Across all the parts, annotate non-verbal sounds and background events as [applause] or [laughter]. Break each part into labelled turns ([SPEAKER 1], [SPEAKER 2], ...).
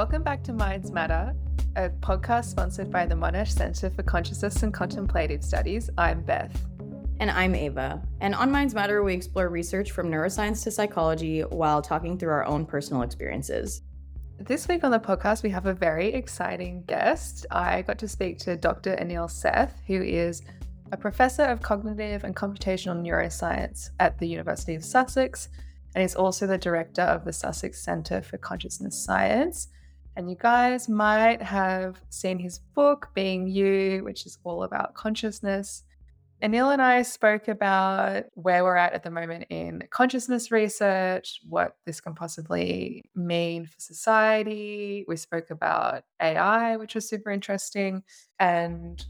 [SPEAKER 1] Welcome back to Minds Matter, a podcast sponsored by the Monash Centre for Consciousness and Contemplative Studies. I'm Beth.
[SPEAKER 2] And I'm Ava. And on Minds Matter, we explore research from neuroscience to psychology while talking through our own personal experiences.
[SPEAKER 1] This week on the podcast, we have a very exciting guest. I got to speak to Dr. Anil Seth, who is a professor of cognitive and computational neuroscience at the University of Sussex, and he's also the director of the Sussex Centre for Consciousness Science. And you guys might have seen his book, Being You, which is all about consciousness. Anil and I spoke about where we're at at the moment in consciousness research, what this can possibly mean for society. We spoke about AI, which was super interesting. And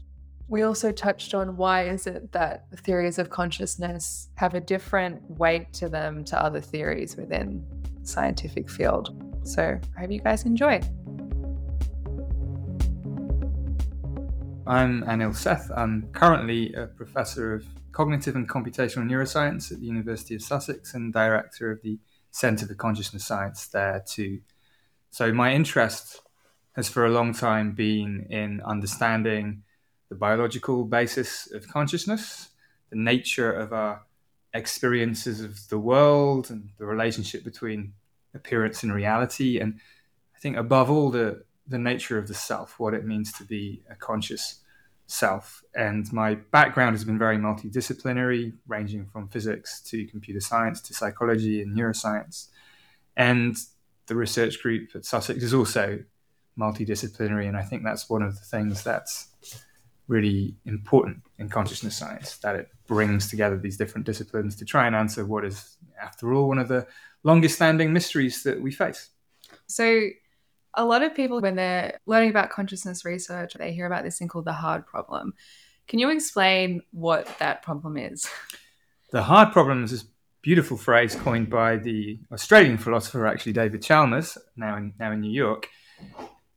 [SPEAKER 1] we also touched on why is it that the theories of consciousness have a different weight to them to other theories within the scientific field. So I hope you guys enjoy.
[SPEAKER 3] I'm Anil Seth. I'm currently a professor of cognitive and computational neuroscience at the University of Sussex and director of the Centre for Consciousness Science there too. So my interest has for a long time been in understanding the biological basis of consciousness, the nature of our experiences of the world and the relationship between appearance and reality and I think above all the the nature of the self, what it means to be a conscious self. And my background has been very multidisciplinary, ranging from physics to computer science to psychology and neuroscience. And the research group at Sussex is also multidisciplinary. And I think that's one of the things that's really important in consciousness science that it brings together these different disciplines to try and answer what is, after all, one of the longest standing mysteries that we face.
[SPEAKER 1] So, a lot of people, when they're learning about consciousness research, they hear about this thing called the hard problem. Can you explain what that problem is?
[SPEAKER 3] The hard problem is this beautiful phrase coined by the Australian philosopher, actually David Chalmers, now in, now in New York.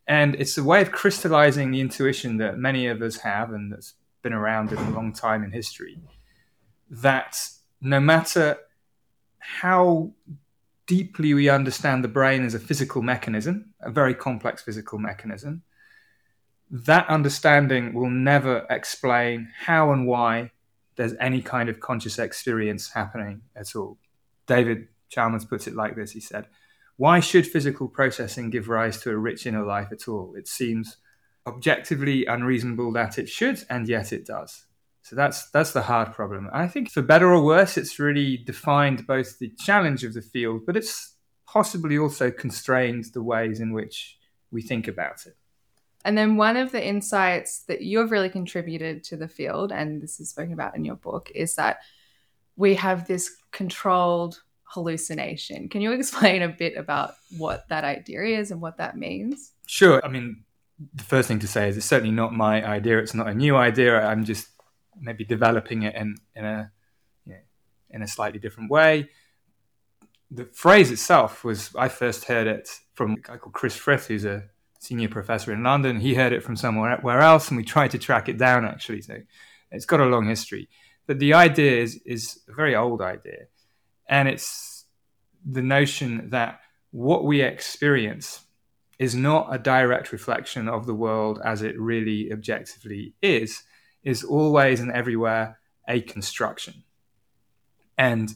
[SPEAKER 3] And it's a way of crystallizing the intuition that many of us have and that's been around in a long time in history that no matter how deeply we understand the brain as a physical mechanism, a very complex physical mechanism, that understanding will never explain how and why there's any kind of conscious experience happening at all. David Chalmers puts it like this he said, Why should physical processing give rise to a rich inner life at all? It seems objectively unreasonable that it should, and yet it does. So that's that's the hard problem. I think for better or worse, it's really defined both the challenge of the field, but it's possibly also constrained the ways in which we think about it.
[SPEAKER 1] And then one of the insights that you've really contributed to the field, and this is spoken about in your book, is that we have this controlled hallucination. Can you explain a bit about what that idea is and what that means?
[SPEAKER 3] Sure. I mean, the first thing to say is it's certainly not my idea. It's not a new idea. I'm just maybe developing it in, in a you know, in a slightly different way. The phrase itself was I first heard it from a guy called Chris Frith, who's a senior professor in London. He heard it from somewhere else, and we tried to track it down actually. So it's got a long history. But the idea is is a very old idea, and it's the notion that what we experience is not a direct reflection of the world as it really objectively is is always and everywhere a construction. And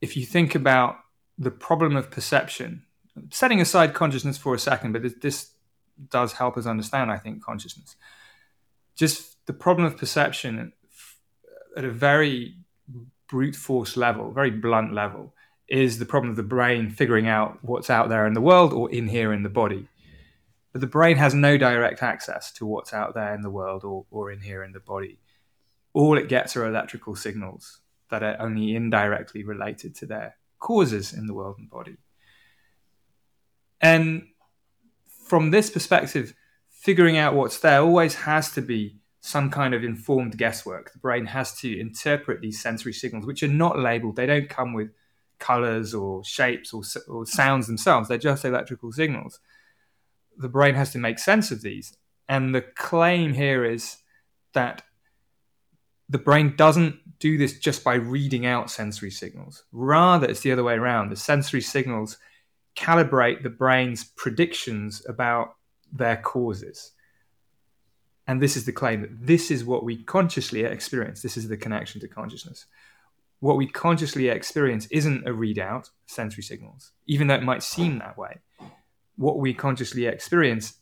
[SPEAKER 3] if you think about the problem of perception, setting aside consciousness for a second, but this does help us understand, I think, consciousness. Just the problem of perception at a very brute force level, very blunt level, is the problem of the brain figuring out what's out there in the world or in here in the body. But the brain has no direct access to what's out there in the world or, or in here in the body. All it gets are electrical signals that are only indirectly related to their causes in the world and body. And from this perspective, figuring out what's there always has to be some kind of informed guesswork. The brain has to interpret these sensory signals, which are not labeled. They don't come with colors or shapes or, or sounds themselves. They're just electrical signals the brain has to make sense of these. And the claim here is that the brain doesn't do this just by reading out sensory signals. Rather, it's the other way around. The sensory signals calibrate the brain's predictions about their causes. And this is the claim that this is what we consciously experience. This is the connection to consciousness. What we consciously experience isn't a readout of sensory signals, even though it might seem that way. What we consciously experience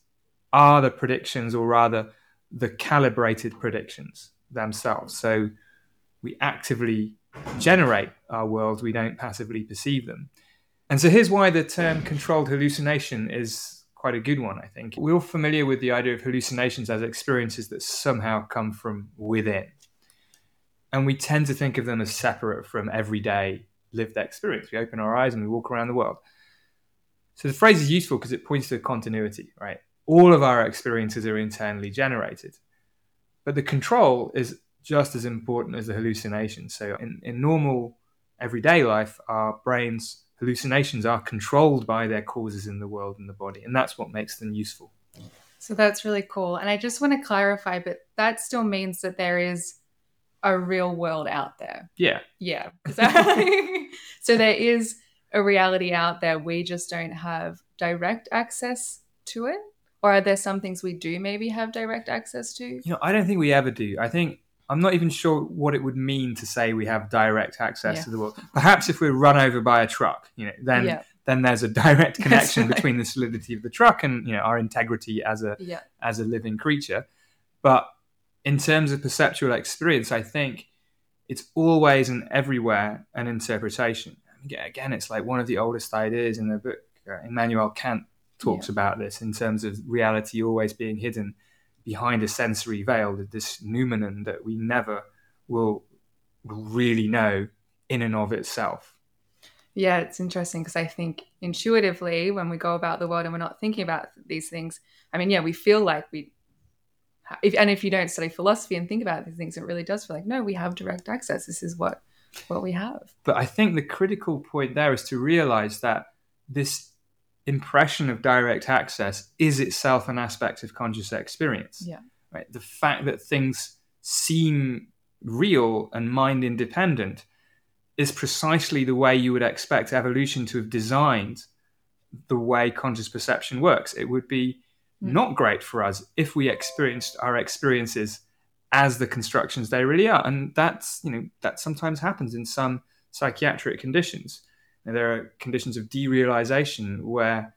[SPEAKER 3] are the predictions, or rather, the calibrated predictions themselves. So we actively generate our world, we don't passively perceive them. And so here's why the term controlled hallucination is quite a good one, I think. We're all familiar with the idea of hallucinations as experiences that somehow come from within. And we tend to think of them as separate from everyday lived experience. We open our eyes and we walk around the world. So the phrase is useful because it points to continuity, right? All of our experiences are internally generated. But the control is just as important as the hallucination. So in, in normal everyday life, our brains hallucinations are controlled by their causes in the world and the body. And that's what makes them useful.
[SPEAKER 1] So that's really cool. And I just want to clarify, but that still means that there is a real world out there.
[SPEAKER 3] Yeah.
[SPEAKER 1] Yeah. Exactly. [laughs] So there is a reality out there. We just don't have direct access to it. Or are there some things we do maybe have direct access to?
[SPEAKER 3] You know, I don't think we ever do. I think I'm not even sure what it would mean to say we have direct access yeah. to the world. Perhaps if we're run over by a truck, you know, then yeah. then there's a direct [laughs] connection right. between the solidity of the truck and you know our integrity as a yeah. as a living creature. But in terms of perceptual experience, I think it's always and everywhere an interpretation. Again, it's like one of the oldest ideas in the book. Uh, Immanuel Kant talks about this in terms of reality always being hidden behind a sensory veil, this noumenon that we never will, will really know in and of itself.
[SPEAKER 1] Yeah, it's interesting because I think intuitively, when we go about the world and we're not thinking about these things, I mean, yeah, we feel like we, if, and if you don't study philosophy and think about these things, it really does feel like, no, we have direct access. This is what what we have.
[SPEAKER 3] But I think the critical point there is to realize that this impression of direct access is itself an aspect of conscious experience.
[SPEAKER 1] Yeah.
[SPEAKER 3] Right. The fact that things seem real and mind independent is precisely the way you would expect evolution to have designed the way conscious perception works. It would be mm. not great for us if we experienced our experiences as the constructions they really are. And that's, you know, that sometimes happens in some psychiatric conditions there are conditions of derealization where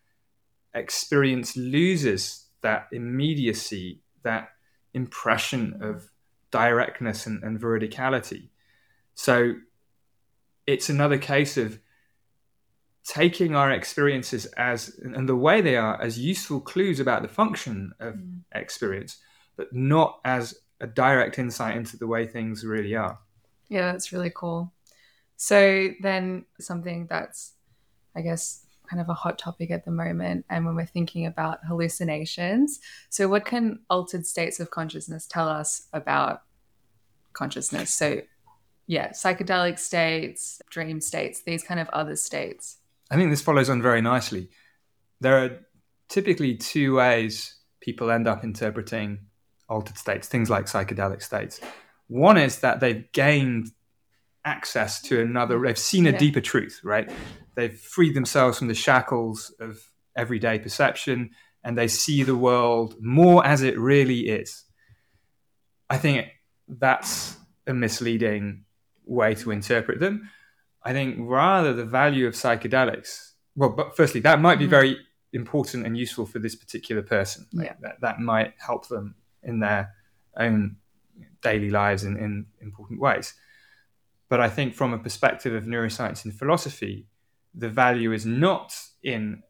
[SPEAKER 3] experience loses that immediacy, that impression of directness and, and veridicality. So it's another case of taking our experiences as and the way they are as useful clues about the function of mm. experience, but not as a direct insight into the way things really are.
[SPEAKER 1] Yeah, that's really cool. So then something that's, I guess, kind of a hot topic at the moment, and when we're thinking about hallucinations. So, what can altered states of consciousness tell us about consciousness? So, yeah, psychedelic states, dream states, these kind of other states.
[SPEAKER 3] I think this follows on very nicely. There are typically two ways people end up interpreting altered states, things like psychedelic states. One is that they've gained access to another they've seen a yeah. deeper truth right they've freed themselves from the shackles of everyday perception and they see the world more as it really is i think that's a misleading way to interpret them i think rather the value of psychedelics well but firstly that might be mm-hmm. very important and useful for this particular person
[SPEAKER 1] yeah.
[SPEAKER 3] that, that might help them in their own daily lives in, in important ways but I think from a perspective of neuroscience and philosophy, the value is not in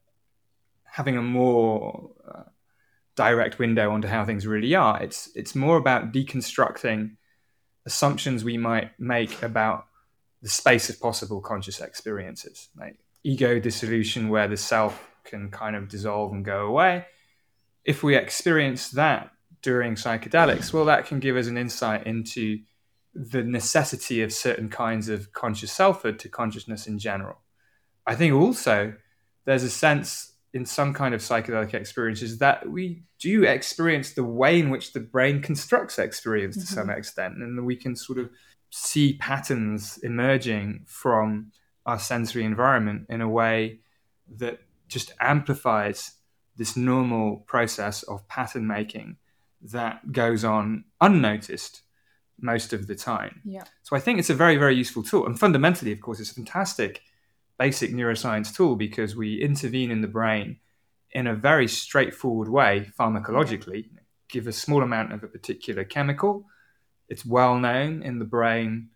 [SPEAKER 3] having a more uh, direct window onto how things really are. It's it's more about deconstructing assumptions we might make about the space of possible conscious experiences, like ego dissolution, where the self can kind of dissolve and go away. If we experience that during psychedelics, well, that can give us an insight into the necessity of certain kinds of conscious selfhood to consciousness in general. I think also there's a sense in some kind of psychedelic experiences that we do experience the way in which the brain constructs experience to mm-hmm. some extent, and we can sort of see patterns emerging from our sensory environment in a way that just amplifies this normal process of pattern making that goes on unnoticed most of the time.
[SPEAKER 1] Yeah.
[SPEAKER 3] So I think it's a very, very useful tool. And fundamentally, of course, it's a fantastic basic neuroscience tool because we intervene in the brain in a very straightforward way pharmacologically, give a small amount of a particular chemical. It's well known in the brain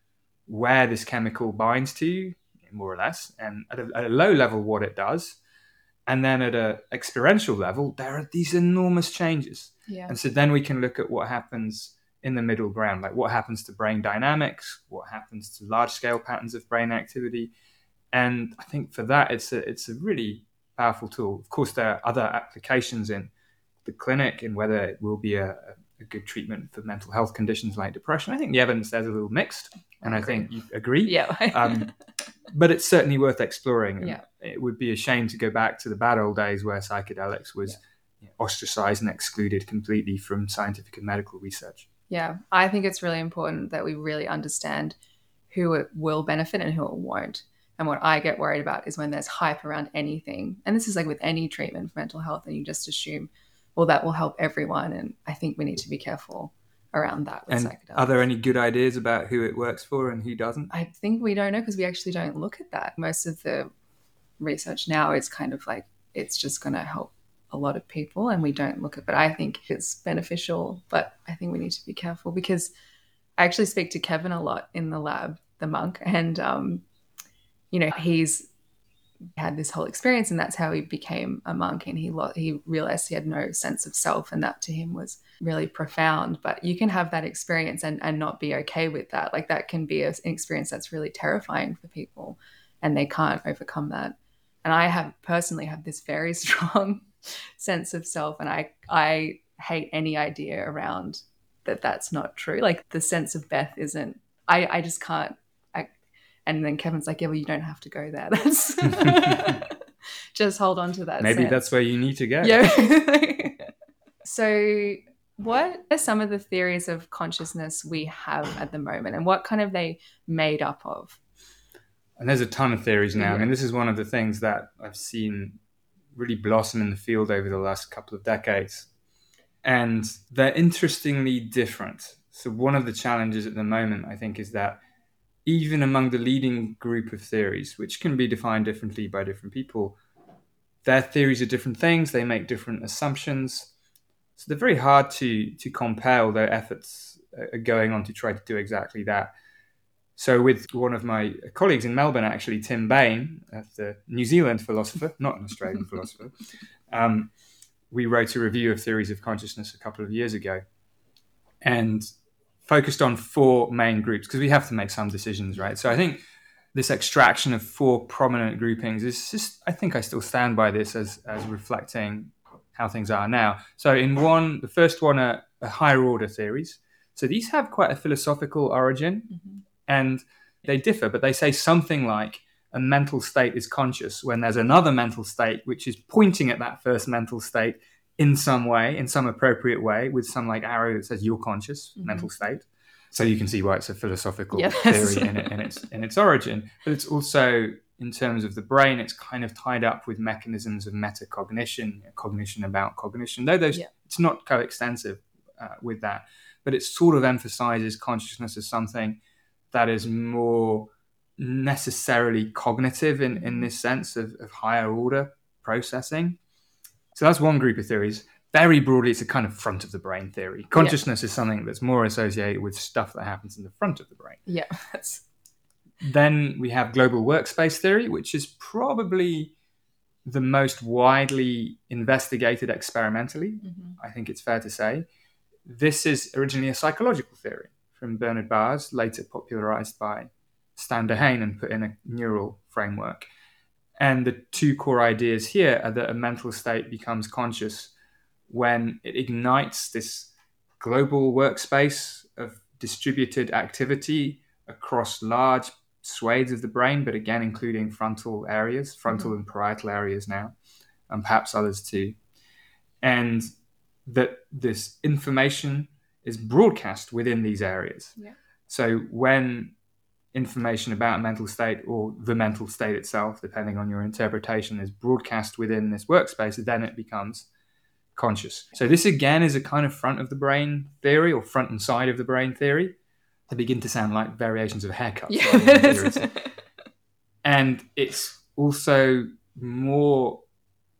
[SPEAKER 3] where this chemical binds to, more or less, and at a, at a low level, what it does. And then at an experiential level, there are these enormous changes.
[SPEAKER 1] Yeah.
[SPEAKER 3] And so then we can look at what happens in the middle ground, like what happens to brain dynamics, what happens to large scale patterns of brain activity. And I think for that, it's a, it's a really powerful tool. Of course, there are other applications in the clinic and whether it will be a, a good treatment for mental health conditions like depression. I think the evidence there's a little mixed, and I, think you agree.
[SPEAKER 1] Yeah.
[SPEAKER 3] Um, [laughs] but it's certainly worth exploring.
[SPEAKER 1] Yeah.
[SPEAKER 3] It would be a shame to go back to the bad old days where psychedelics was know, ostracized and excluded completely from scientific and medical research.
[SPEAKER 1] Yeah, I think it's really important that we really understand who it will benefit and who it won't. And what I get worried about is when there's hype around anything. And this is like with any treatment for mental health, and you just assume, well, that will help everyone. And I think we need to be careful around that with
[SPEAKER 3] And
[SPEAKER 1] psychedelics.
[SPEAKER 3] are there any good ideas about who it works for and who doesn't?
[SPEAKER 1] I think we don't know because we actually don't look at that. Most of the research now is kind of like it's just going to help a lot of people and we don't look at but I think it's beneficial but I think we need to be careful because I actually speak to Kevin a lot in the lab the monk and um you know he's had this whole experience and that's how he became a monk and he lo- he realized he had no sense of self and that to him was really profound but you can have that experience and and not be okay with that. Like that can be a, an experience that's really terrifying for people and they can't overcome that. And i have personally have this very [laughs] strong sense of self and i i hate any idea around that that's not true like the sense of beth isn't i i just can't I, and then kevin's like yeah well you don't have to go there [laughs] that's [laughs] just hold on to that
[SPEAKER 3] Maybe
[SPEAKER 1] sense.
[SPEAKER 3] that's where you need to go.
[SPEAKER 1] Yeah. [laughs] so, what are some of the theories of consciousness we have at the moment, and what kind of they made up of?
[SPEAKER 3] And there's a ton of theories now. I
[SPEAKER 1] Yeah.
[SPEAKER 3] mean, this is one of the things that I've seen really blossom in the field over the last couple of decades. And they're interestingly different. So, one of the challenges at the moment, I think, is that even among the leading group of theories, which can be defined differently by different people, their theories are different things. They make different assumptions. So, they're very hard to, to compare, although efforts are going on to try to do exactly that. So, with one of my colleagues in Melbourne, actually, Tim Bayne, uh, the New Zealand philosopher, not an Australian [laughs] philosopher, um, we wrote a review of theories of consciousness a couple of years ago and focused on four main groups because we have to make some decisions, right? So, I think this extraction of four prominent groupings is just, I think I still stand by this as, as reflecting how things are now. So, in one, the first one are, are higher order theories. So, these have quite a philosophical origin and they differ, but they say something like a mental state is conscious when there's another mental state which is pointing at that first mental state in some way, in some appropriate way, with some like arrow that says you're conscious
[SPEAKER 1] Mhm.
[SPEAKER 3] mental state. So you can see why it's a philosophical
[SPEAKER 1] Yes.
[SPEAKER 3] theory in, it, in its in its origin, but it's also in terms of the brain, it's kind of tied up with mechanisms of metacognition, cognition about cognition. Though those,
[SPEAKER 1] Yeah.
[SPEAKER 3] it's not coextensive uh, with that, but it sort of emphasizes consciousness as something that is more necessarily cognitive in, in this sense of, of higher order processing. So that's one group of theories. Very broadly, it's a kind of front of the brain theory. Consciousness is something that's more associated with stuff that happens in the front of the brain.
[SPEAKER 1] Yeah, [laughs] that's
[SPEAKER 3] Then we have global workspace theory, which is probably the most widely investigated experimentally.
[SPEAKER 1] mhm.
[SPEAKER 3] I think it's fair to say. This is originally a psychological theory from Bernard Baars, later popularized by Stan Dehaene and put in a neural framework. And the two core ideas here are that a mental state becomes conscious when it ignites this global workspace of distributed activity across large swathes of the brain, but again, including frontal areas, frontal mm-hmm. and parietal areas now, and perhaps others too. And that this information is broadcast within these areas.
[SPEAKER 1] Yeah.
[SPEAKER 3] So when information about a mental state or the mental state itself, depending on your interpretation, is broadcast within this workspace, then it becomes conscious. So, this again is a kind of front of the brain theory or front and side of the brain theory. They begin to sound like variations of haircuts.
[SPEAKER 1] Yes. [laughs]
[SPEAKER 3] and it's also more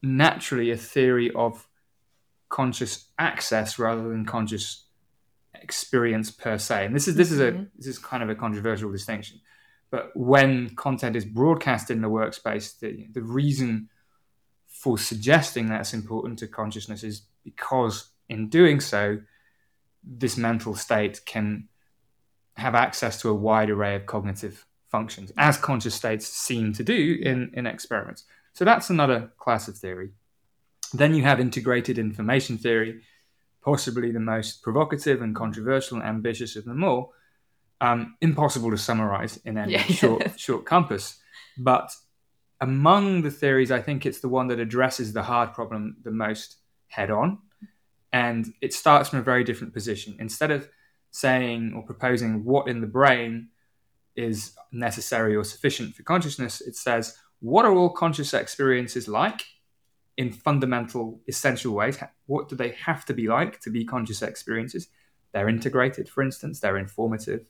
[SPEAKER 3] naturally a theory of conscious access rather than conscious experience per se. And this is this is a
[SPEAKER 1] Mhm.
[SPEAKER 3] this is kind of a controversial distinction. But when content is broadcast in the workspace, the, the reason for suggesting that's important to consciousness is because in doing so, this mental state can have access to a wide array of cognitive functions, as conscious states seem to do in, in experiments. So that's another class of theory. Then you have integrated information theory, possibly the most provocative and controversial and ambitious of them all. Um, impossible to summarize in any
[SPEAKER 1] Yeah.
[SPEAKER 3] short, [laughs] short compass. But among the theories, I think it's the one that addresses the hard problem the most head on. And it starts from a very different position. Instead of saying or proposing what in the brain is necessary or sufficient for consciousness, it says, what are all conscious experiences like in fundamental, essential ways? What do they have to be like to be conscious experiences? They're integrated, for instance, they're informative.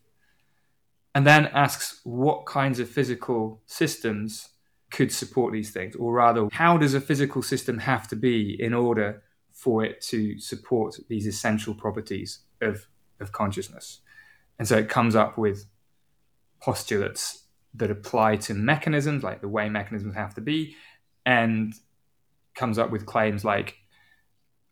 [SPEAKER 3] And then asks what kinds of physical systems could support these things, or rather, how does a physical system have to be in order for it to support these essential properties of, of consciousness? And so it comes up with postulates that apply to mechanisms, like the way mechanisms have to be, and comes up with claims like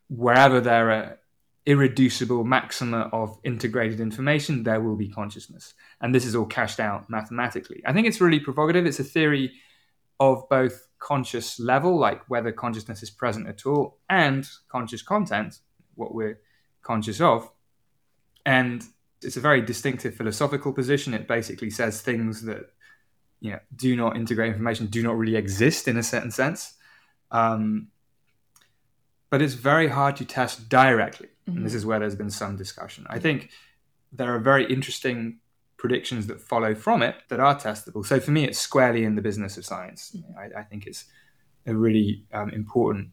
[SPEAKER 3] wherever there are irreducible maxima of integrated information, there will be consciousness. And this is all cashed out mathematically. I think it's really provocative. It's a theory of both conscious level, like whether consciousness is present at all, and conscious content, what we're conscious of. And it's a very distinctive philosophical position. It basically says things that you know do not integrate information, do not really exist in a certain sense. Um, but it's very hard to test directly. And this is where there's been some discussion. I think there are very interesting predictions that follow from it that are testable. So for me, it's squarely in the business of science. I, I think it's a really um, important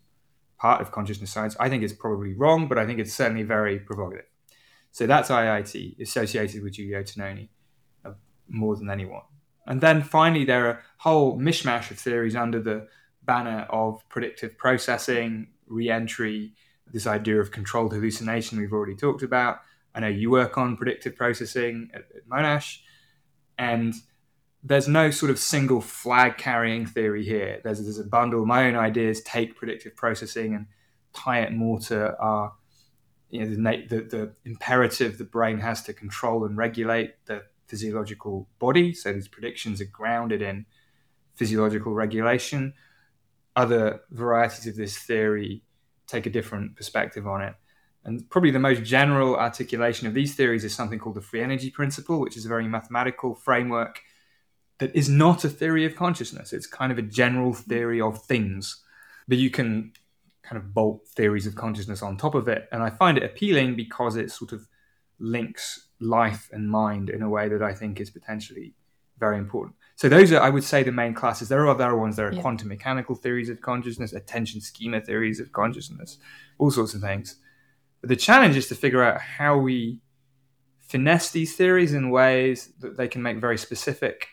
[SPEAKER 3] part of consciousness science. I think it's probably wrong, but I think it's certainly very provocative. So that's IIT associated with Giulio Tononi uh, more than anyone. And then finally, there are a whole mishmash of theories under the banner of predictive processing, re-entry, this idea of controlled hallucination we've already talked about. I know you work on predictive processing at, at Monash, and there's no sort of single flag carrying theory here. There's, there's a bundle. My own ideas take predictive processing and tie it more to our, you know, the, the, the imperative the brain has to control and regulate the physiological body. So these predictions are grounded in physiological regulation. Other varieties of this theory take a different perspective on it. And probably the most general articulation of these theories is something called the free energy principle, which is a very mathematical framework that is not a theory of consciousness. It's kind of a general theory of things, but you can kind of bolt theories of consciousness on top of it. And I find it appealing because it sort of links life and mind in a way that I think is potentially very important. So those are, I would say, the main classes. There are other ones. There are
[SPEAKER 1] Yeah.
[SPEAKER 3] quantum mechanical theories of consciousness, attention schema theories of consciousness, all sorts of things. But the challenge is to figure out how we finesse these theories in ways that they can make very specific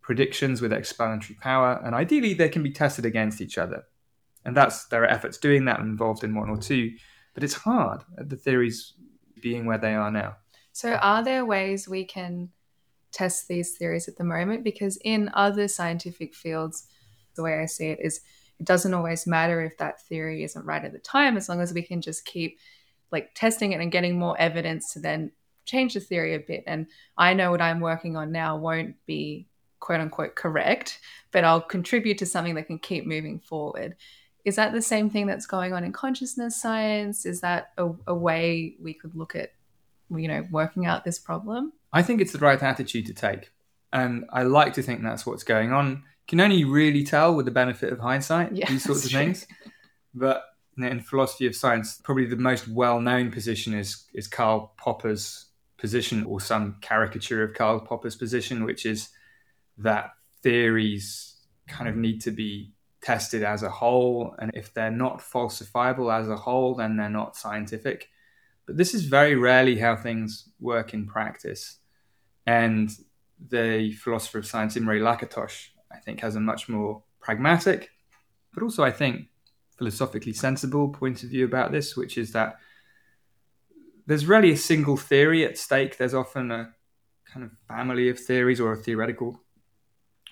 [SPEAKER 3] predictions with explanatory power, and ideally they can be tested against each other. And that's there are efforts doing that involved in one or two, but it's hard. The theories being where they are now.
[SPEAKER 1] So, are there ways we can test these theories at the moment? Because in other scientific fields, the way I see it is it doesn't always matter if that theory isn't right at the time, as long as we can just keep like testing it and getting more evidence to then change the theory a bit. And I know what I'm working on now won't be quote unquote correct, but I'll contribute to something that can keep moving forward. Is that the same thing that's going on in consciousness science? Is that a, a way we could look at you know working out this problem
[SPEAKER 3] I think it's the right attitude to take. And I like to think that's what's going on. You can only really tell with the benefit of hindsight,
[SPEAKER 1] Yeah,
[SPEAKER 3] these sorts of
[SPEAKER 1] true.
[SPEAKER 3] things. But in philosophy of science, probably the most well known position is, is Karl Popper's position or some caricature of Karl Popper's position, which is that theories kind of need to be tested as a whole. And if they're not falsifiable as a whole, then they're not scientific. But this is very rarely how things work in practice. And the philosopher of science, Imre Lakatos, I think, has a much more pragmatic, but also, I think, philosophically sensible point of view about this, which is that there's really a single theory at stake. There's often a kind of family of theories or a theoretical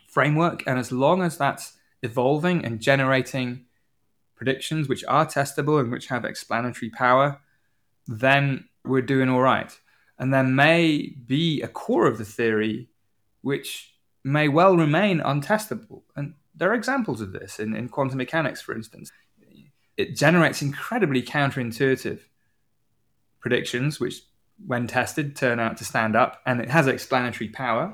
[SPEAKER 3] framework. And as long as that's evolving and generating predictions which are testable and which have explanatory power, then we're doing all right. And there may be a core of the theory which may well remain untestable. And there are examples of this in, in quantum mechanics, for instance. It generates incredibly counterintuitive predictions, which, when tested, turn out to stand up, and it has explanatory power.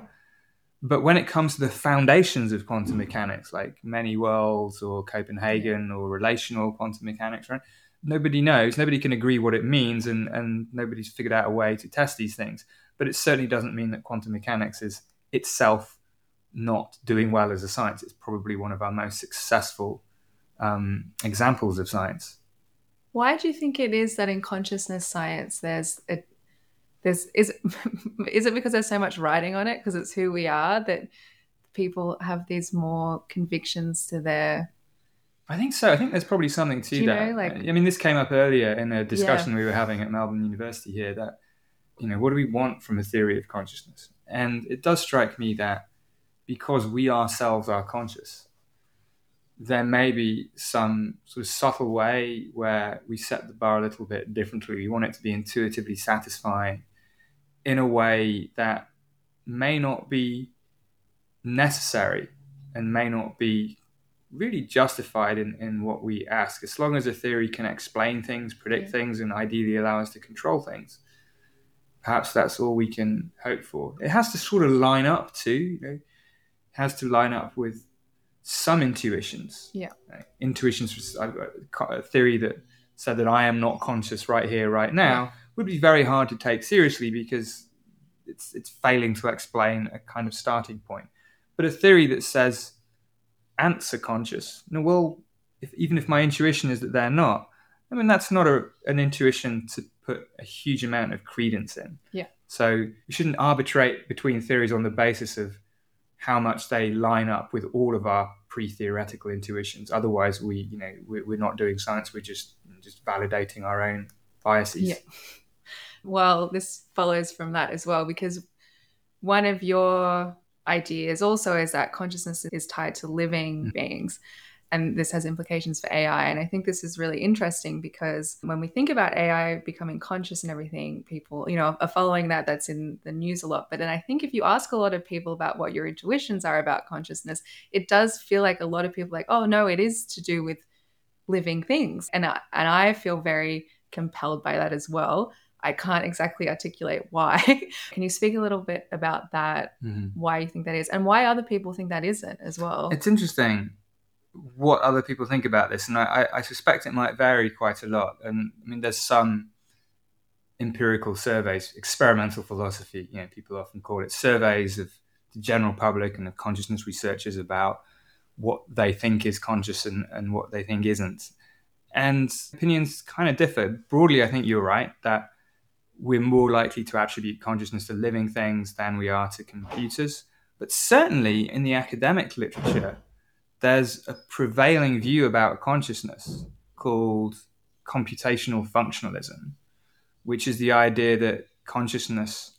[SPEAKER 3] But when it comes to the foundations of quantum mechanics, like many worlds or Copenhagen or relational quantum mechanics, right? Nobody knows, nobody can agree what it means, and, and nobody's figured out a way to test these things. But it certainly doesn't mean that quantum mechanics is itself not doing well as a science. It's probably one of our most successful um, examples of science.
[SPEAKER 1] Why do you think it is that in consciousness science there's a there's is [laughs] is it because there's so much writing on it because it's who we are that people have these more convictions to their
[SPEAKER 3] I think so. I think there's probably something to that. Know, like, I mean, this came up earlier in a discussion yeah. we were having at Melbourne University here that, you know, what do we want from a theory of consciousness? And it does strike me that because we ourselves are conscious, there may be some sort of subtle way where we set the bar a little bit differently. We want it to be intuitively satisfying in a way that may not be necessary and may not be really justified in, in what we ask. As long as a theory can explain things, predict yeah. things, and ideally allow us to control things, perhaps that's all we can hope for. It has to sort of line up too, you know, it has to line up with some intuitions.
[SPEAKER 1] Yeah.
[SPEAKER 3] Right? Intuitions, I've got a theory that said that I am not conscious right here, right now, yeah. would be very hard to take seriously because it's it's failing to explain a kind of starting point. But a theory that says ants are conscious, no, well, if, even if my intuition is that they're not, I mean that's not a, an intuition to put a huge amount of credence in.
[SPEAKER 1] Yeah.
[SPEAKER 3] So you shouldn't arbitrate between theories on the basis of how much they line up with all of our pre-theoretical intuitions. Otherwise, we, you know, we're not doing science. We're just just validating our own biases.
[SPEAKER 1] Yeah. Well, this follows from that as well because one of your ideas also is that consciousness is tied to living mm. beings and this has implications for AI. And I think this is really interesting because when we think about AI becoming conscious and everything, people, you know, are following that. That's in the news a lot. But then I think if you ask a lot of people about what your intuitions are about consciousness, it does feel like a lot of people like, oh no, it is to do with living things. And I, and I feel very compelled by that as well. I can't exactly articulate why. [laughs] Can you speak a little bit about that? Mm-hmm. Why you think that is, and why other people think that isn't as well?
[SPEAKER 3] It's interesting what other people think about this, and I, I, suspect it might vary quite a lot. And I mean, there's some empirical surveys, experimental philosophy. You know, people often call it surveys of the general public and of consciousness researchers about what they think is conscious and, and what they think isn't. And opinions kind of differ. Broadly, I think you're right that we're more likely to attribute consciousness to living things than we are to computers. But certainly in the academic literature, there's a prevailing view about consciousness called computational functionalism, which is the idea that consciousness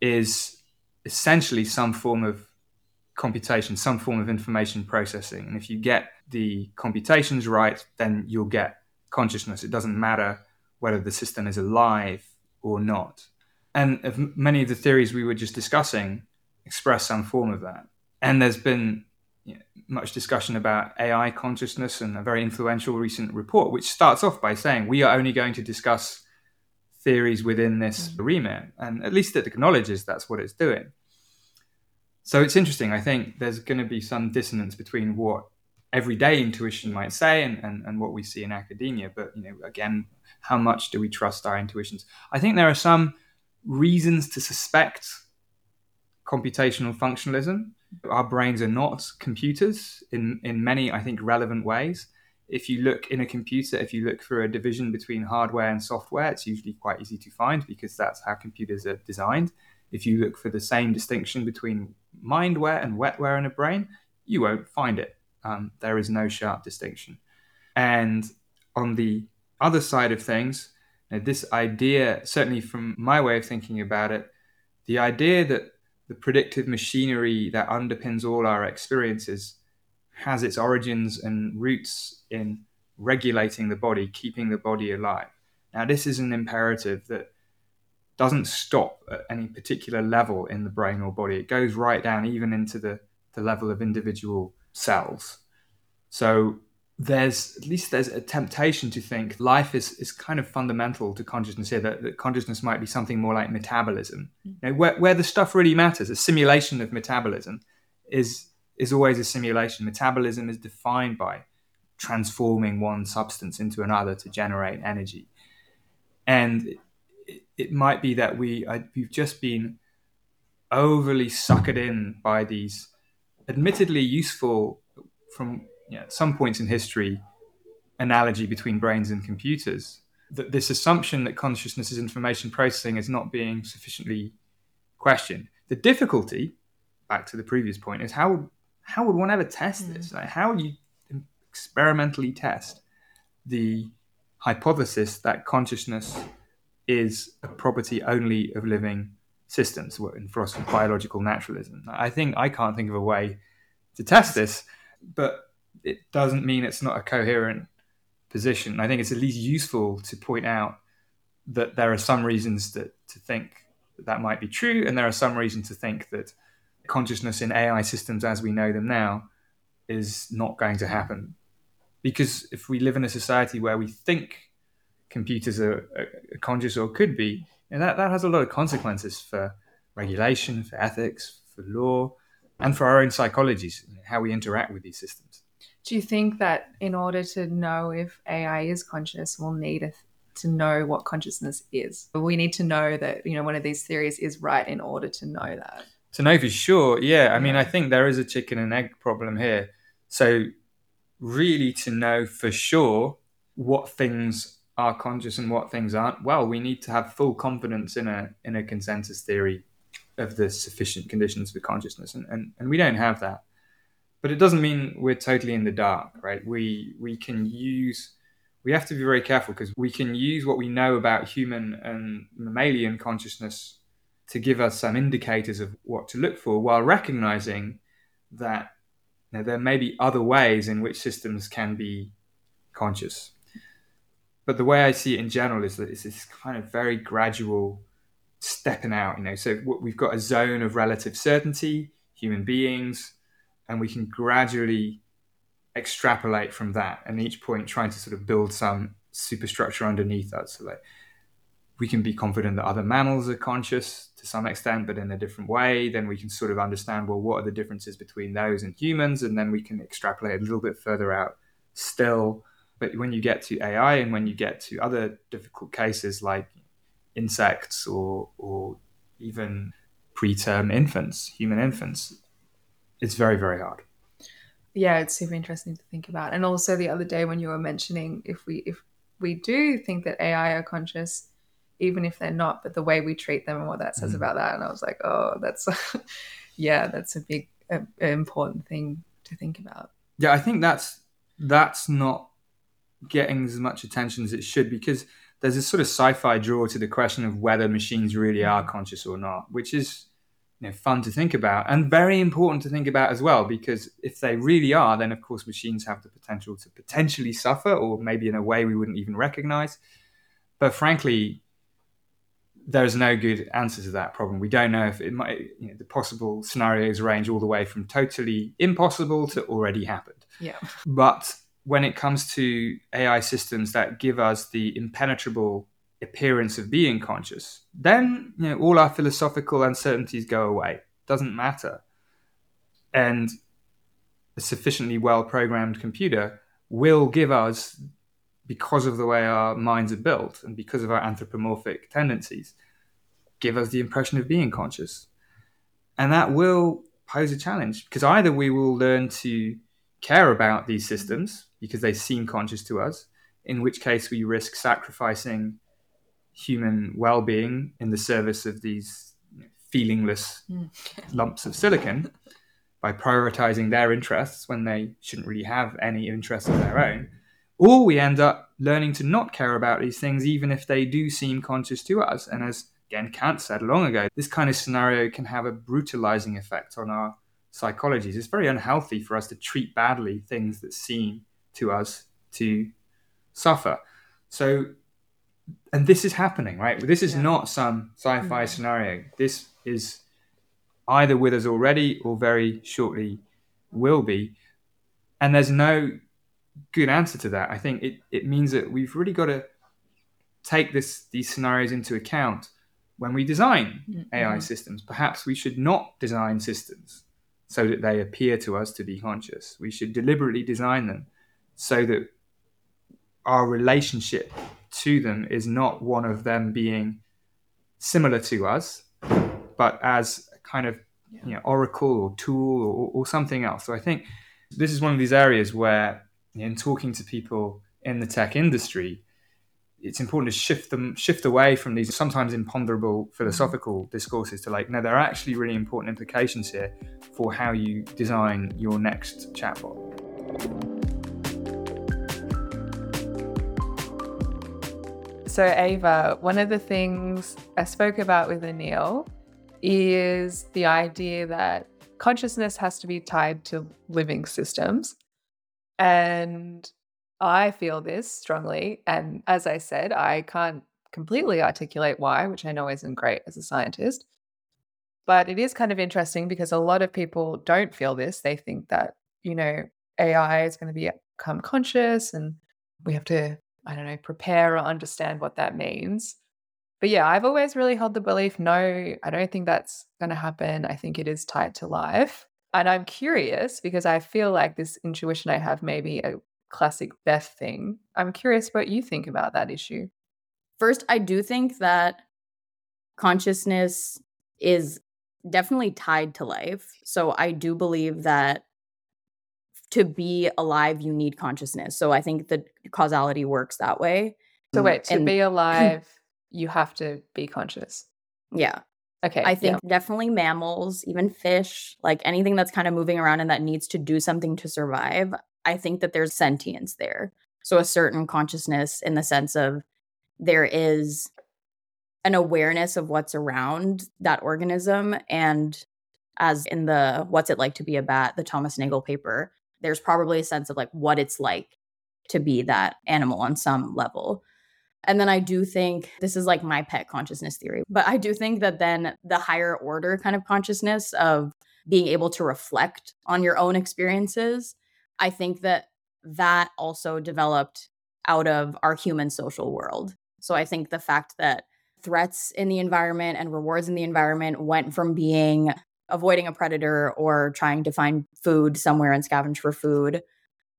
[SPEAKER 3] is essentially some form of computation, some form of information processing. And if you get the computations right, then you'll get consciousness. It doesn't matter whether the system is alive or not. And many of the theories we were just discussing express some form of that. And there's been you know, much discussion about AI consciousness and a very influential recent report, which starts off by saying we are only going to discuss theories within this mm-hmm. remit, and at least it acknowledges that's what it's doing. So it's interesting. I think there's going to be some dissonance between what everyday intuition might say and, and, and what we see in academia. But you know, again, how much do we trust our intuitions? I think there are some reasons to suspect computational functionalism. Our brains are not computers in, in many, I think, relevant ways. If you look in a computer, if you look for a division between hardware and software, it's usually quite easy to find because that's how computers are designed. If you look for the same distinction between mindware and wetware in a brain, you won't find it. Um, there is no sharp distinction. And on the other side of things, know, this idea, certainly from my way of thinking about it, the idea that the predictive machinery that underpins all our experiences has its origins and roots in regulating the body, keeping the body alive. Now, this is an imperative that doesn't stop at any particular level in the brain or body. It goes right down even into the, the level of individual cells. So there's at least there's a temptation to think life is, is kind of fundamental to consciousness here, that, that consciousness might be something more like metabolism. Mm. You know, where, where the stuff really matters, a simulation of metabolism is is always a simulation. Metabolism is defined by transforming one substance into another to generate energy. And it, it might be that we I, we've just been overly suckered in by these admittedly useful from you know, at some points in history analogy between brains and computers that this assumption that consciousness is information processing is not being sufficiently questioned the difficulty back to the previous point is how how would one ever test mm. this like how would you experimentally test the hypothesis that consciousness is a property only of living systems in philosophy biological naturalism i think i can't think of a way to test this but it doesn't mean it's not a coherent position. I think it's at least useful to point out that there are some reasons that to think that, that might be true, and there are some reasons to think that consciousness in AI systems as we know them now is not going to happen. Because if we live in a society where we think computers are, are conscious or could be, and that, that has a lot of consequences for regulation, for ethics, for law, and for our own psychologies, how we interact with these systems.
[SPEAKER 1] Do you think that in order to know if AI is conscious, we'll need a, to know what consciousness is? We need to know that you know one of these theories is right in order to know that.
[SPEAKER 3] To know for sure, yeah. I mean, I think there is a chicken and egg problem here. So, really, to know for sure what things are conscious and what things aren't, well, we need to have full confidence in a in a consensus theory of the sufficient conditions for consciousness, and and, and we don't have that but it doesn't mean we're totally in the dark, right? We we can use we have to be very careful because we can use what we know about human and mammalian consciousness to give us some indicators of what to look for while recognizing that know, there may be other ways in which systems can be conscious. But the way I see it in general is that it's this kind of very gradual stepping out, you know. So we've got a zone of relative certainty, human beings, and we can gradually extrapolate from that and each point trying to sort of build some superstructure underneath that so like we can be confident that other mammals are conscious to some extent but in a different way. Then we can sort of understand well what are the differences between those and humans? And then we can extrapolate a little bit further out still but when you get to ai and when you get to other difficult cases like insects or or even preterm infants human infants it's very very hard.
[SPEAKER 1] Yeah it's super interesting to think about. And also the other day when you were mentioning if we if we do think that ai are conscious even if they're not but the way we treat them and what that says mm. about that and i was like oh that's [laughs] yeah that's a big a, important thing to think about.
[SPEAKER 3] Yeah i think that's that's not getting as much attention as it should because there's this sort of sci-fi draw to the question of whether machines really are mm. conscious or not which is you know, fun to think about and very important to think about as well because if they really are then of course machines have the potential to potentially suffer or maybe in a way we wouldn't even recognize. But frankly there's no good answer to that problem. We don't know if it might you know, the possible scenarios range all the way from totally impossible to already happened.
[SPEAKER 1] Yeah.
[SPEAKER 3] But when it comes to ai systems that give us the impenetrable appearance of being conscious, then you know all our philosophical uncertainties go away. Doesn't matter. And a sufficiently well programmed computer will give us, because of the way our minds are built and because of our anthropomorphic tendencies, give us the impression of being conscious. And that will pose a challenge because either we will learn to care about these systems because they seem conscious to us, in which case we risk sacrificing human well being in the service of these feelingless mm. lumps of silicon [laughs] by prioritizing their interests when they shouldn't really have any interests of their own. Or we end up learning to not care about these things, even if they do seem conscious to us. And as again Kant said long ago, this kind of scenario can have a brutalizing effect on our psychologies. It's very unhealthy for us to treat badly things that seem to us to suffer. So, and this is happening, right? This is yeah. not some sci fi mm-hmm. scenario. This is either with us already or very shortly will be. And there's no good answer to that. I think it, it means that we've really got to take this these scenarios into account when we design mm-hmm. AI systems. Perhaps we should not design systems so that they appear to us to be conscious. We should deliberately design them so that our relationship to them is not one of them being similar to us, but as a kind of yeah. you know, oracle or tool or, or, something else. So I think this is one of these areas where, in talking to people in the tech industry, it's important to shift them shift away from these sometimes imponderable philosophical mm-hmm. discourses to like no there are actually really important implications here for how you design your next chatbot.
[SPEAKER 1] So ava one of the things i spoke about with anil is the idea that consciousness has to be tied to living systems. And I feel this strongly. And as I said, I can't completely articulate why, which I know isn't great as a scientist. But it is kind of interesting because a lot of people don't feel this. They think that, you know, AI is going to become conscious and we have to, I don't know, prepare or understand what that means. But yeah, I've always really held the belief no, I don't think that's going to happen. I think it is tied to life. And I'm curious because I feel like this intuition I have maybe a classic Beth thing. I'm curious what you think about that issue.
[SPEAKER 2] First, I do think that consciousness is definitely tied to life. So I do believe that to be alive, you need consciousness. So I think the causality works that way.
[SPEAKER 1] So wait, to and, be [clears throat] alive, you have to be conscious.
[SPEAKER 2] Yeah.
[SPEAKER 1] Okay.
[SPEAKER 2] I think yeah. definitely mammals, even fish, like anything that's kind of moving around and that needs to do something to survive. I think that there's sentience there. So a certain consciousness in the sense of there is an awareness of what's around that organism. And as in the What's It Like to Be a Bat, the Thomas Nagel paper, there's probably a sense of like what it's like to be that animal on some level. And then I do think this is like my pet consciousness theory, but I do think that then the higher order kind of consciousness of being able to reflect on your own experiences I think that that also developed out of our human social world. So I think the fact that threats in the environment and rewards in the environment went from being avoiding a predator or trying to find food somewhere and scavenge for food,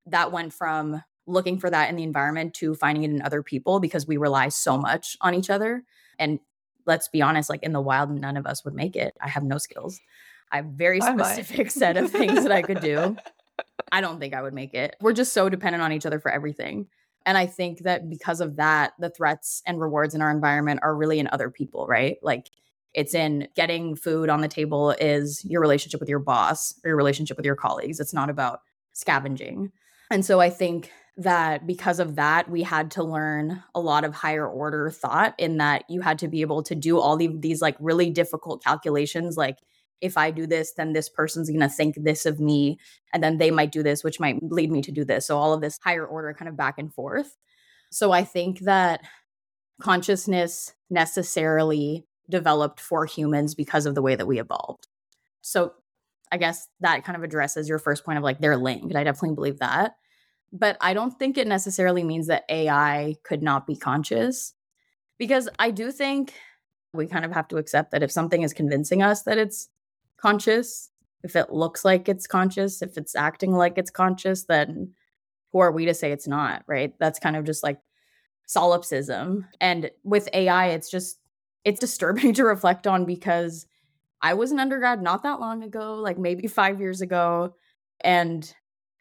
[SPEAKER 2] that went from looking for that in the environment to finding it in other people because we rely so much on each other. And let's be honest, like in the wild, none of us would make it. I have no skills. I have very specific set of things that I could do. [laughs] I don't think I would make it. We're just so dependent on each other for everything. And I think that because of that, the threats and rewards in our environment are really in other people, right? Like it's in getting food on the table is your relationship with your boss or your relationship with your colleagues. It's not about scavenging. And so I think that because of that, we had to learn a lot of higher order thought in that you had to be able to do all these, these like really difficult calculations, like if I do this, then this person's going to think this of me. And then they might do this, which might lead me to do this. So all of this higher order kind of back and forth. So I think that consciousness necessarily developed for humans because of the way that we evolved. So I guess that kind of addresses your first point of like they're linked. I definitely believe that. But I don't think it necessarily means that AI could not be conscious because I do think we kind of have to accept that if something is convincing us that it's conscious, if it looks like it's conscious, if it's acting like it's conscious, then who are we to say it's not, right? That's kind of just like solipsism. And with AI, it's just it's [laughs] disturbing to reflect on because I was an undergrad not that long ago, like maybe five years ago. And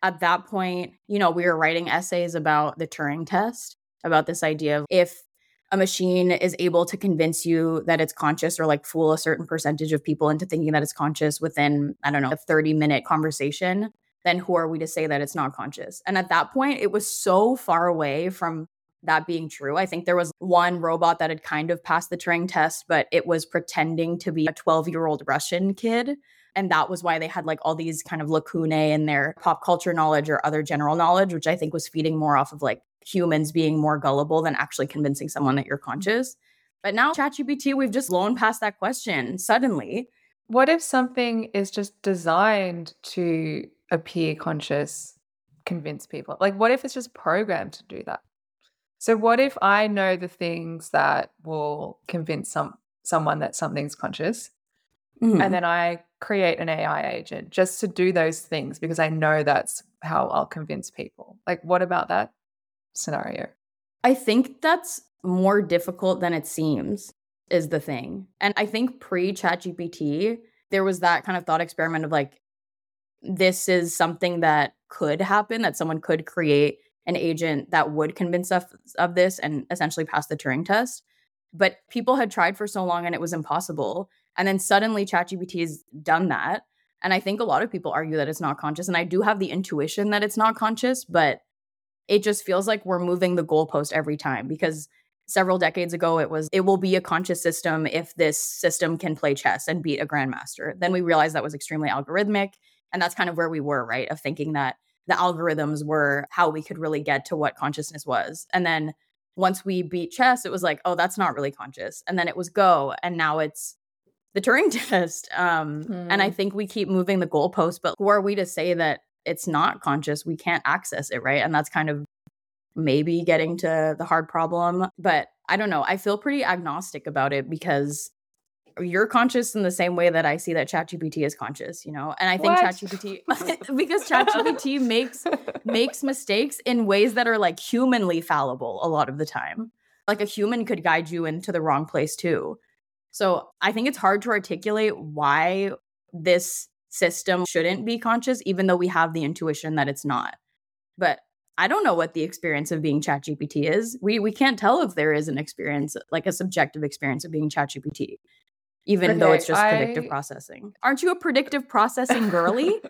[SPEAKER 2] at that point, you know, we were writing essays about the Turing test, about this idea of if a machine is able to convince you that it's conscious or like fool a certain percentage of people into thinking that it's conscious within, I don't know, a 30 minute conversation, then who are we to say that it's not conscious? And at that point, it was so far away from that being true. I think there was one robot that had kind of passed the Turing test, but it was pretending to be a 12 year old Russian kid. And that was why they had like all these kind of lacunae in their pop culture knowledge or other general knowledge, which I think was feeding more off of like humans being more gullible than actually convincing someone that you're conscious. But now, ChatGPT, we've just blown past that question suddenly.
[SPEAKER 1] What if something is just designed to appear conscious, convince people? Like, what if it's just programmed to do that? So what if I know the things that will convince some someone that something's conscious mm-hmm. and then I create an AI agent just to do those things because I know that's how I'll convince people. Like what about that scenario?
[SPEAKER 2] I think that's more difficult than it seems is the thing. And I think pre ChatGPT there was that kind of thought experiment of like this is something that could happen that someone could create an agent that would convince us of this and essentially pass the Turing test. But people had tried for so long and it was impossible. And then suddenly ChatGPT has done that. And I think a lot of people argue that it's not conscious. And I do have the intuition that it's not conscious, but it just feels like we're moving the goalpost every time because several decades ago it was it will be a conscious system if this system can play chess and beat a grandmaster then we realized that was extremely algorithmic and that's kind of where we were right of thinking that the algorithms were how we could really get to what consciousness was. And then once we beat chess, it was like, oh, that's not really conscious. And then it was go. And now it's the Turing [laughs] test. Um, mm. And I hmm. think we keep moving the goalpost, but who are we to say that it's not conscious? We can't access it, right? And that's kind of maybe getting to the hard problem. But I don't know. I feel pretty agnostic about it because you're conscious in the same way that I see that ChatGPT is conscious, you know? And I think ChatGPT [laughs] because ChatGPT makes makes mistakes in ways that are like humanly fallible a lot of the time. Like a human could guide you into the wrong place too. So, I think it's hard to articulate why this system shouldn't be conscious even though we have the intuition that it's not. But I don't know what the experience of being ChatGPT is. We we can't tell if there is an experience, like a subjective experience of being ChatGPT even okay, though it's just I... predictive processing. Aren't you a predictive processing girly?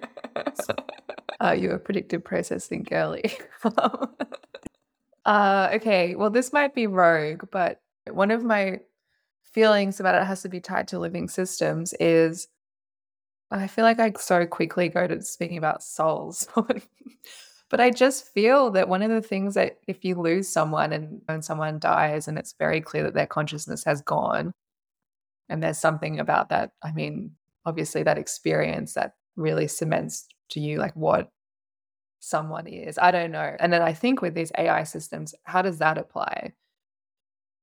[SPEAKER 2] [laughs]
[SPEAKER 1] Are you a predictive processing girly? [laughs] uh, okay, well, this might be rogue, but one of my feelings about it has to be tied to living systems is I feel like I so quickly go to speaking about souls. [laughs] but I just feel that one of the things that if you lose someone and when someone dies and it's very clear that their consciousness has gone, and there's something about that. I mean, obviously, that experience that really cements to you like what someone is. I don't know. And then I think with these AI systems, how does that apply?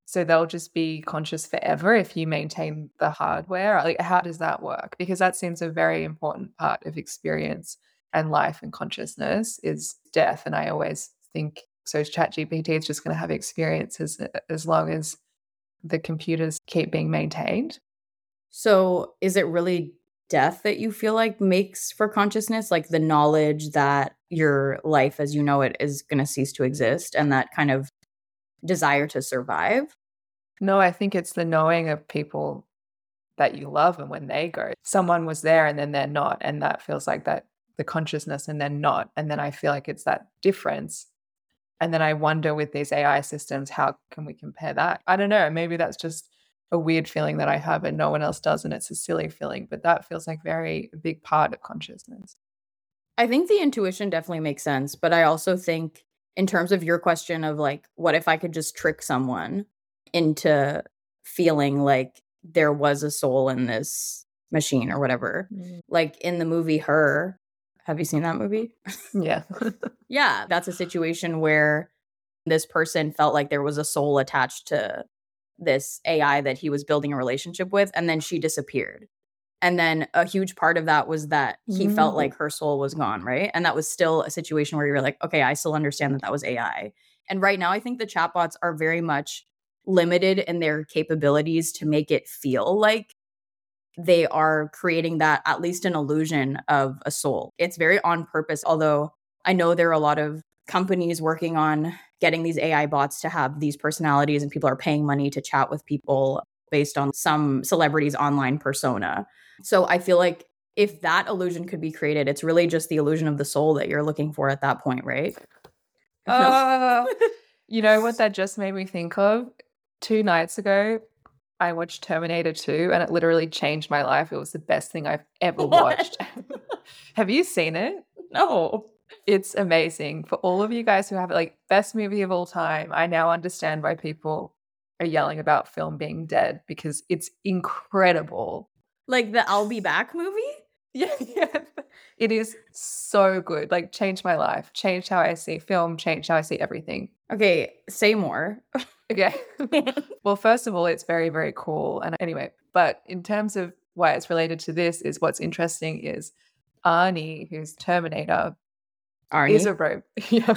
[SPEAKER 1] So they'll just be conscious forever if you maintain the hardware. Like, how does that work? Because that seems a very important part of experience and life and consciousness is death. And I always think so. ChatGPT is just going to have experiences as long as the computers keep being maintained.
[SPEAKER 2] So, is it really death that you feel like makes for consciousness? Like the knowledge that your life as you know it is going to cease to exist and that kind of desire to survive?
[SPEAKER 1] No, I think it's the knowing of people that you love and when they go. Someone was there and then they're not. And that feels like that the consciousness and then not. And then I feel like it's that difference and then I wonder with these AI systems, how can we compare that? I don't know. Maybe that's just a weird feeling that I have and no one else does. And it's a silly feeling, but that feels like very big part of consciousness.
[SPEAKER 2] I think the intuition definitely makes sense. But I also think, in terms of your question of like, what if I could just trick someone into feeling like there was a soul in this machine or whatever? Mm. Like in the movie Her, have you seen that movie?
[SPEAKER 1] Yeah. [laughs]
[SPEAKER 2] yeah, that's a situation where this person felt like there was a soul attached to this AI that he was building a relationship with, and then she disappeared. And then a huge part of that was that he mm-hmm. felt like her soul was gone, right? And that was still a situation where you were like, okay, I still understand that that was AI. And right now, I think the chatbots are very much limited in their capabilities to make it feel like they are creating that at least an illusion of a soul. It's very on purpose, although I know there are a lot of companies working on getting these AI bots to have these personalities and people are paying money to chat with people based on some celebrity's online persona. So I feel like if that illusion could be created, it's really just the illusion of the soul that you're looking for at that point, right?
[SPEAKER 1] Uh, [laughs] you know what that just made me think of? Two nights ago, I watched Terminator 2 and it literally changed my life. It was the best thing I've ever [laughs] watched. [laughs] Have you seen it?
[SPEAKER 2] No.
[SPEAKER 1] It's amazing. For all of you guys who have it, like best movie of all time, I now understand why people are yelling about film being dead because it's incredible.
[SPEAKER 2] Like the I'll Be Back movie? [laughs]
[SPEAKER 1] Yeah, yeah. It is so good. Like changed my life, changed how I see film, changed how I see everything.
[SPEAKER 2] Okay, say more. [laughs]
[SPEAKER 1] Okay. well, first of all, it's very, very cool. And anyway, but in terms of why it's related to this, is what's interesting is Arnie, who's Terminator,
[SPEAKER 2] Arnie.
[SPEAKER 1] is a rope. [laughs] yeah.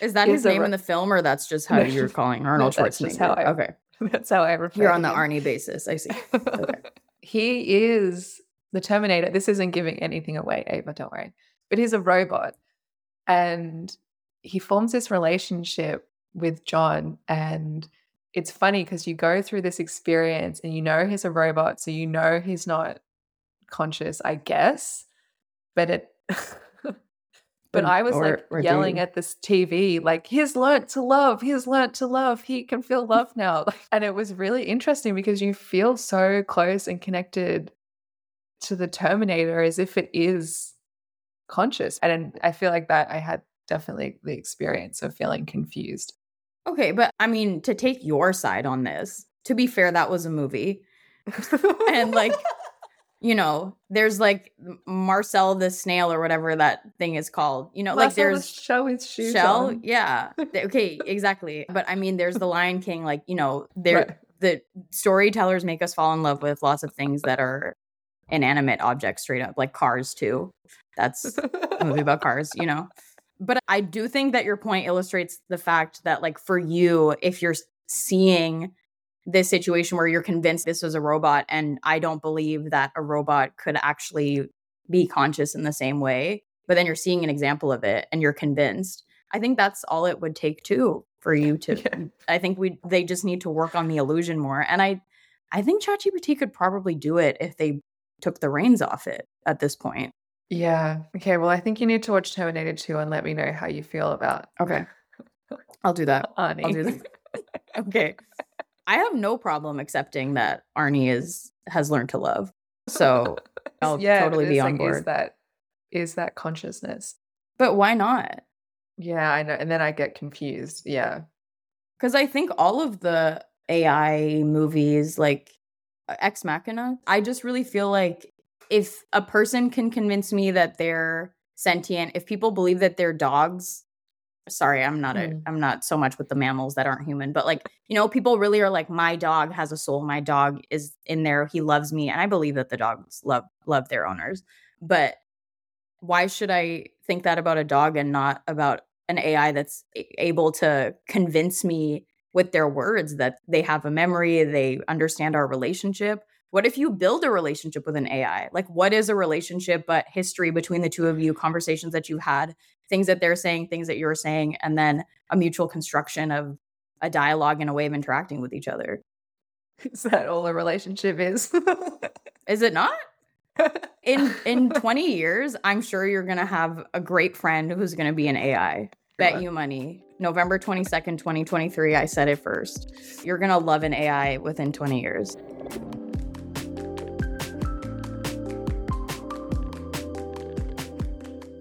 [SPEAKER 2] Is that
[SPEAKER 1] is
[SPEAKER 2] his name in the film, or that's just how
[SPEAKER 1] No.
[SPEAKER 2] you're calling Arnold
[SPEAKER 1] No, that's
[SPEAKER 2] Schwarzenegger?
[SPEAKER 1] just how I-
[SPEAKER 2] okay,
[SPEAKER 1] That's how I refer
[SPEAKER 2] you're on the. Arnie basis. I see. Okay.
[SPEAKER 1] He is the Terminator. This isn't giving anything away, Ava, don't worry. But he's a robot. And he forms this relationship with John. And it's funny because you go through this experience and you know he's a robot. So you know he's not conscious, I guess. But it. [laughs] But
[SPEAKER 2] Or-
[SPEAKER 1] I was
[SPEAKER 2] or-
[SPEAKER 1] like
[SPEAKER 2] or
[SPEAKER 1] yelling at this TV, like, he's learnt to love, he's learnt to love, he can feel [laughs] love now. And it was really interesting because you feel so close and connected to the Terminator as if it is conscious. And I feel like that I had definitely the experience of feeling confused.
[SPEAKER 2] Okay, but I mean, to take your side on this, to be fair, that was a movie. [laughs] And like, you know, there's like Marcel the snail or whatever that thing is called. You know, like
[SPEAKER 1] Marcel the
[SPEAKER 2] there's
[SPEAKER 1] show with shoes
[SPEAKER 2] Shell.
[SPEAKER 1] on.
[SPEAKER 2] Yeah. [laughs] Okay, exactly. But I mean, there's the Lion King, like, you know, there
[SPEAKER 1] Right.
[SPEAKER 2] the storytellers make us fall in love with lots of things that are inanimate objects straight up, like cars too. That's a movie about cars, you know. But I do think that your point illustrates the fact that, like, for you, if you're seeing this situation where you're convinced this was a robot, and I don't believe that a robot could actually be conscious in the same way, but then you're seeing an example of it and you're convinced. I think that's all it would take too for you [laughs] to.
[SPEAKER 1] Yeah.
[SPEAKER 2] I think we they just need to work on the illusion more, and I, I think ChatGPT could probably do it if they took the reins off it at this point.
[SPEAKER 1] Yeah. Okay. Well, I think you need to watch Terminator 2 and let me know how you feel about
[SPEAKER 2] Okay. I'll do that. [laughs] I'll do that. [laughs] okay. I have no problem accepting that Arnie is has learned to love. [laughs] So I'll
[SPEAKER 1] yeah,
[SPEAKER 2] totally be on
[SPEAKER 1] like,
[SPEAKER 2] board.
[SPEAKER 1] Is that is that consciousness?
[SPEAKER 2] but why not?
[SPEAKER 1] Yeah, I know. And then I get confused. Yeah.
[SPEAKER 2] Because I think all of the AI movies, like uh, Ex Machina, I just really feel like if a person can convince me that they're sentient, if people believe that they're dogs, sorry, I'm not a,
[SPEAKER 1] Mm.
[SPEAKER 2] I'm not so much with the mammals that aren't human, but like you know, people really are like, my dog has a soul, my dog is in there, he loves me, and I believe that the dogs love love their owners, but why should I think that about a dog and not about an AI that's able to convince me with their words that they have a memory, they understand our relationship? What if you build a relationship with an AI? Like, what is a relationship but history between the two of you, conversations that you've had, things that they're saying, things that you're saying, and then a mutual construction of a dialogue and a way of interacting with each other? [laughs]
[SPEAKER 1] Is that all a relationship is? [laughs]
[SPEAKER 2] Is it not? [laughs] in in 20 years i'm sure you're gonna have a great friend who's gonna be an ai bet
[SPEAKER 1] Sure.
[SPEAKER 2] you money november 22nd 2023 i said it first you're gonna love an ai within 20 years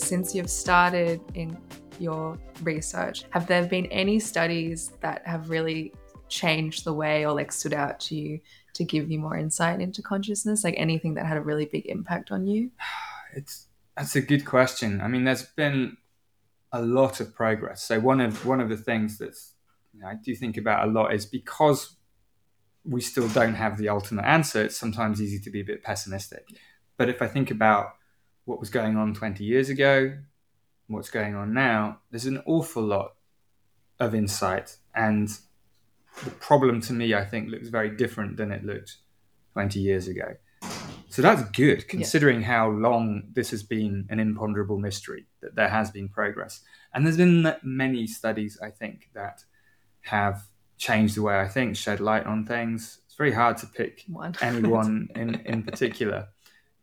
[SPEAKER 1] Since you've started in your research, have there been any studies that have really changed the way or like stood out to you to give you more insight into consciousness? Like anything that had a really big impact on you? [sighs]
[SPEAKER 3] It's that's a good question. I mean, there's been a lot of progress. So one of one of the things that's you know, I do think about a lot is because we still don't have the ultimate answer. It's sometimes easy to be a bit pessimistic. But if I think about what was going on 20 years ago, what's going on now, there's an awful lot of insight and the problem to me, I think, looks very different than it looked 20 years ago. So that's good, considering yeah. how long this has been an imponderable mystery, that there has been progress. And there's been many studies, I think, that have changed the way I think, shed light on things. It's very hard to pick one. anyone in, in particular.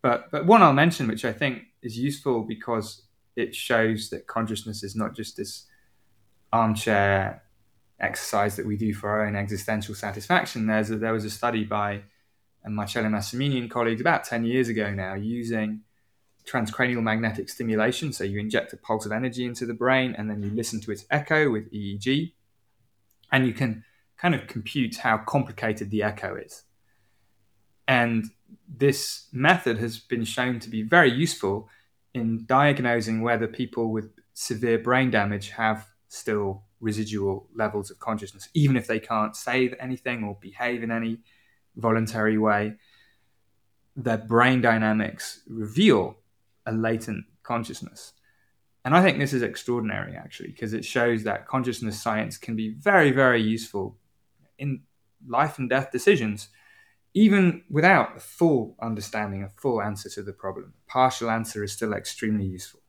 [SPEAKER 3] But, but one I'll mention, which I think is useful because it shows that consciousness is not just this armchair exercise that we do for our own existential satisfaction. There's a, there was a study by Marcello Massimini and colleagues about 10 years ago now using transcranial magnetic stimulation. So you inject a pulse of energy into the brain and then you listen to its echo with EEG. And you can kind of compute how complicated the echo is. And this method has been shown to be very useful in diagnosing whether people with severe brain damage have still residual levels of consciousness, even if they can't say anything or behave in any voluntary way. Their brain dynamics reveal a latent consciousness. And I think this is extraordinary, actually, because it shows that consciousness science can be very, very useful in life and death decisions, even without a full understanding, a full answer to the problem. A partial answer is still extremely useful.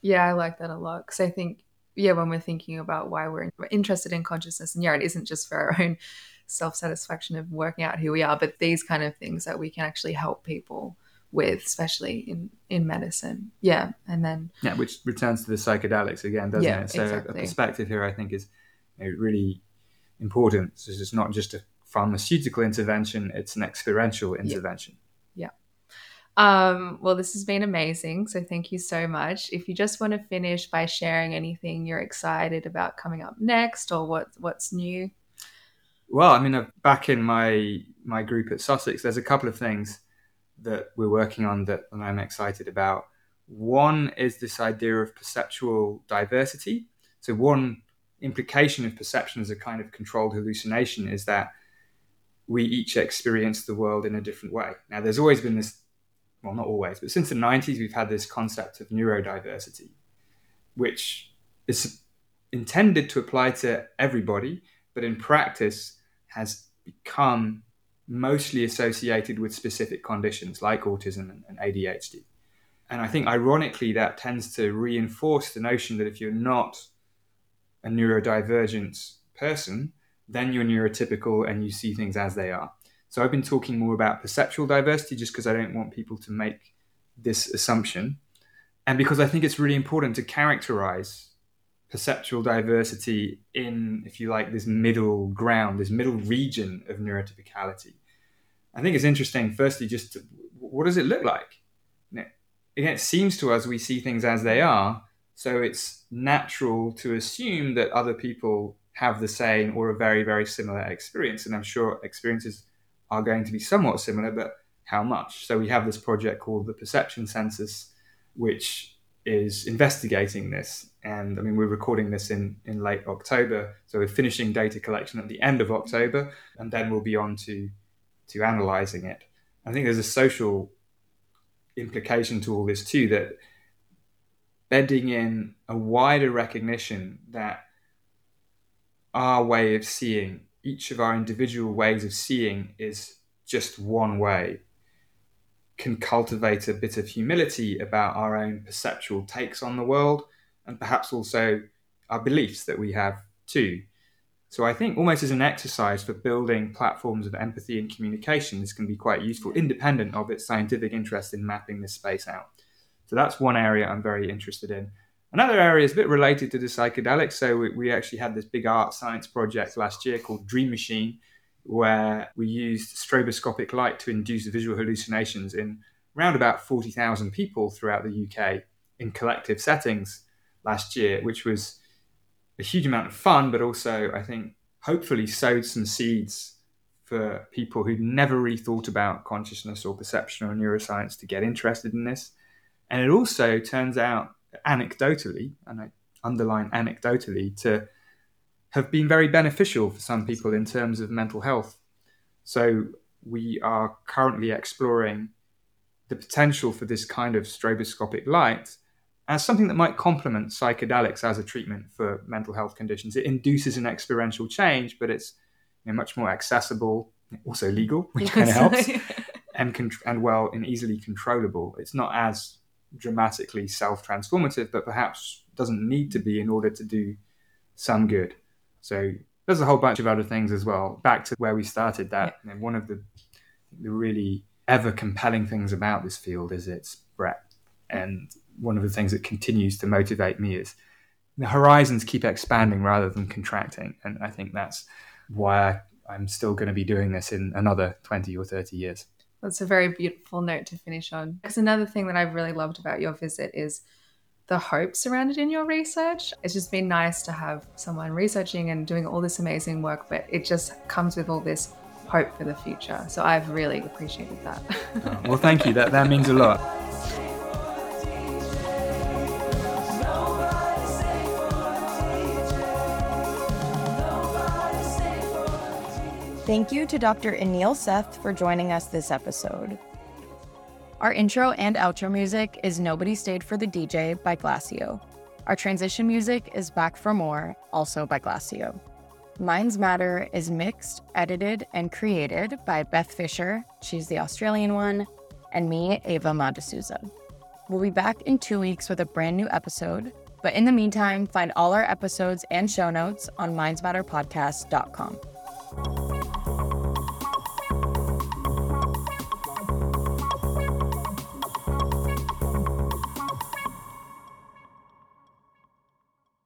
[SPEAKER 1] Yeah, I like that a lot because I think, yeah, when we're thinking about why we're interested in consciousness, and yeah, it isn't just for our [laughs] own self satisfaction of working out who we are, but these kind of things that we can actually help people with, especially in in medicine. Yeah, and then
[SPEAKER 3] yeah, which returns to the psychedelics again, doesn't yeah, it? So exactly. a perspective here, I think, is you know, really important. So it's not just a pharmaceutical intervention; it's an experiential intervention.
[SPEAKER 1] Yeah. yeah. Um, well, this has been amazing. So thank you so much. If you just want to finish by sharing anything you're excited about coming up next or what what's new.
[SPEAKER 3] Well, I mean, uh, back in my my group at Sussex, there's a couple of things that we're working on that I'm excited about. One is this idea of perceptual diversity. So, one implication of perception as a kind of controlled hallucination is that we each experience the world in a different way. Now, there's always been this, well, not always, but since the 90s, we've had this concept of neurodiversity, which is intended to apply to everybody, but in practice has become mostly associated with specific conditions like autism and ADHD. And I think, ironically, that tends to reinforce the notion that if you're not a neurodivergent person, then you're neurotypical and you see things as they are. So I've been talking more about perceptual diversity just because I don't want people to make this assumption. And because I think it's really important to characterize perceptual diversity in, if you like, this middle ground, this middle region of neurotypicality. I think it's interesting, firstly, just to, what does it look like? Again, it seems to us we see things as they are, so it's natural to assume that other people have the same or a very, very similar experience. And I'm sure experiences are going to be somewhat similar, but how much? So we have this project called the Perception Census, which is investigating this. And I mean, we're recording this in, in late October. So we're finishing data collection at the end of October, and then we'll be on to, to analyzing it. I think there's a social implication to all this too that bedding in a wider recognition that our way of seeing, each of our individual ways of seeing, is just one way can cultivate a bit of humility about our own perceptual takes on the world and perhaps also our beliefs that we have too. So I think almost as an exercise for building platforms of empathy and communication, this can be quite useful, independent of its scientific interest in mapping this space out. So that's one area I'm very interested in. Another area is a bit related to the psychedelics. So we, we actually had this big art science project last year called Dream Machine, where we used stroboscopic light to induce visual hallucinations in around about 40,000 people throughout the UK in collective settings last year, which was a huge amount of fun, but also, I think, hopefully sowed some seeds for people who'd never really thought about consciousness or perception or neuroscience to get interested in this. And it also turns out, anecdotally, and I underline anecdotally, to have been very beneficial for some people in terms of mental health. So we are currently exploring the potential for this kind of stroboscopic light as something that might complement psychedelics as a treatment for mental health conditions. It induces an experiential change, but it's you know, much more accessible, also legal, which kind of helps, [laughs] and con- and well and easily controllable. It's not as dramatically self-transformative, but perhaps doesn't need to be in order to do some good. So there's a whole bunch of other things as well. Back to where we started, that yeah. one of the the really ever compelling things about this field is its breadth, and one of the things that continues to motivate me is the horizons keep expanding rather than contracting, and I think that's why I'm still going to be doing this in another 20 or 30 years.
[SPEAKER 1] That's a very beautiful note to finish on. Because another thing that I've really loved about your visit is the hope surrounded in your research. It's just been nice to have someone researching and doing all this amazing work, but it just comes with all this hope for the future. So I've really appreciated that.
[SPEAKER 3] oh, [laughs] well, thank you. That that means a lot.
[SPEAKER 4] Thank you to Dr. Anil Seth for joining us this episode. Our intro and outro music is Nobody Stayed for the DJ by Glacio. Our transition music is Back for More, also by Glacio. Minds Matter is mixed, edited, and created by Beth Fisher, she's the Australian one, and me, Ava Madasuza. We'll be back in two weeks with a brand new episode, but in the meantime, find all our episodes and show notes on mindsmatterpodcast.com. Música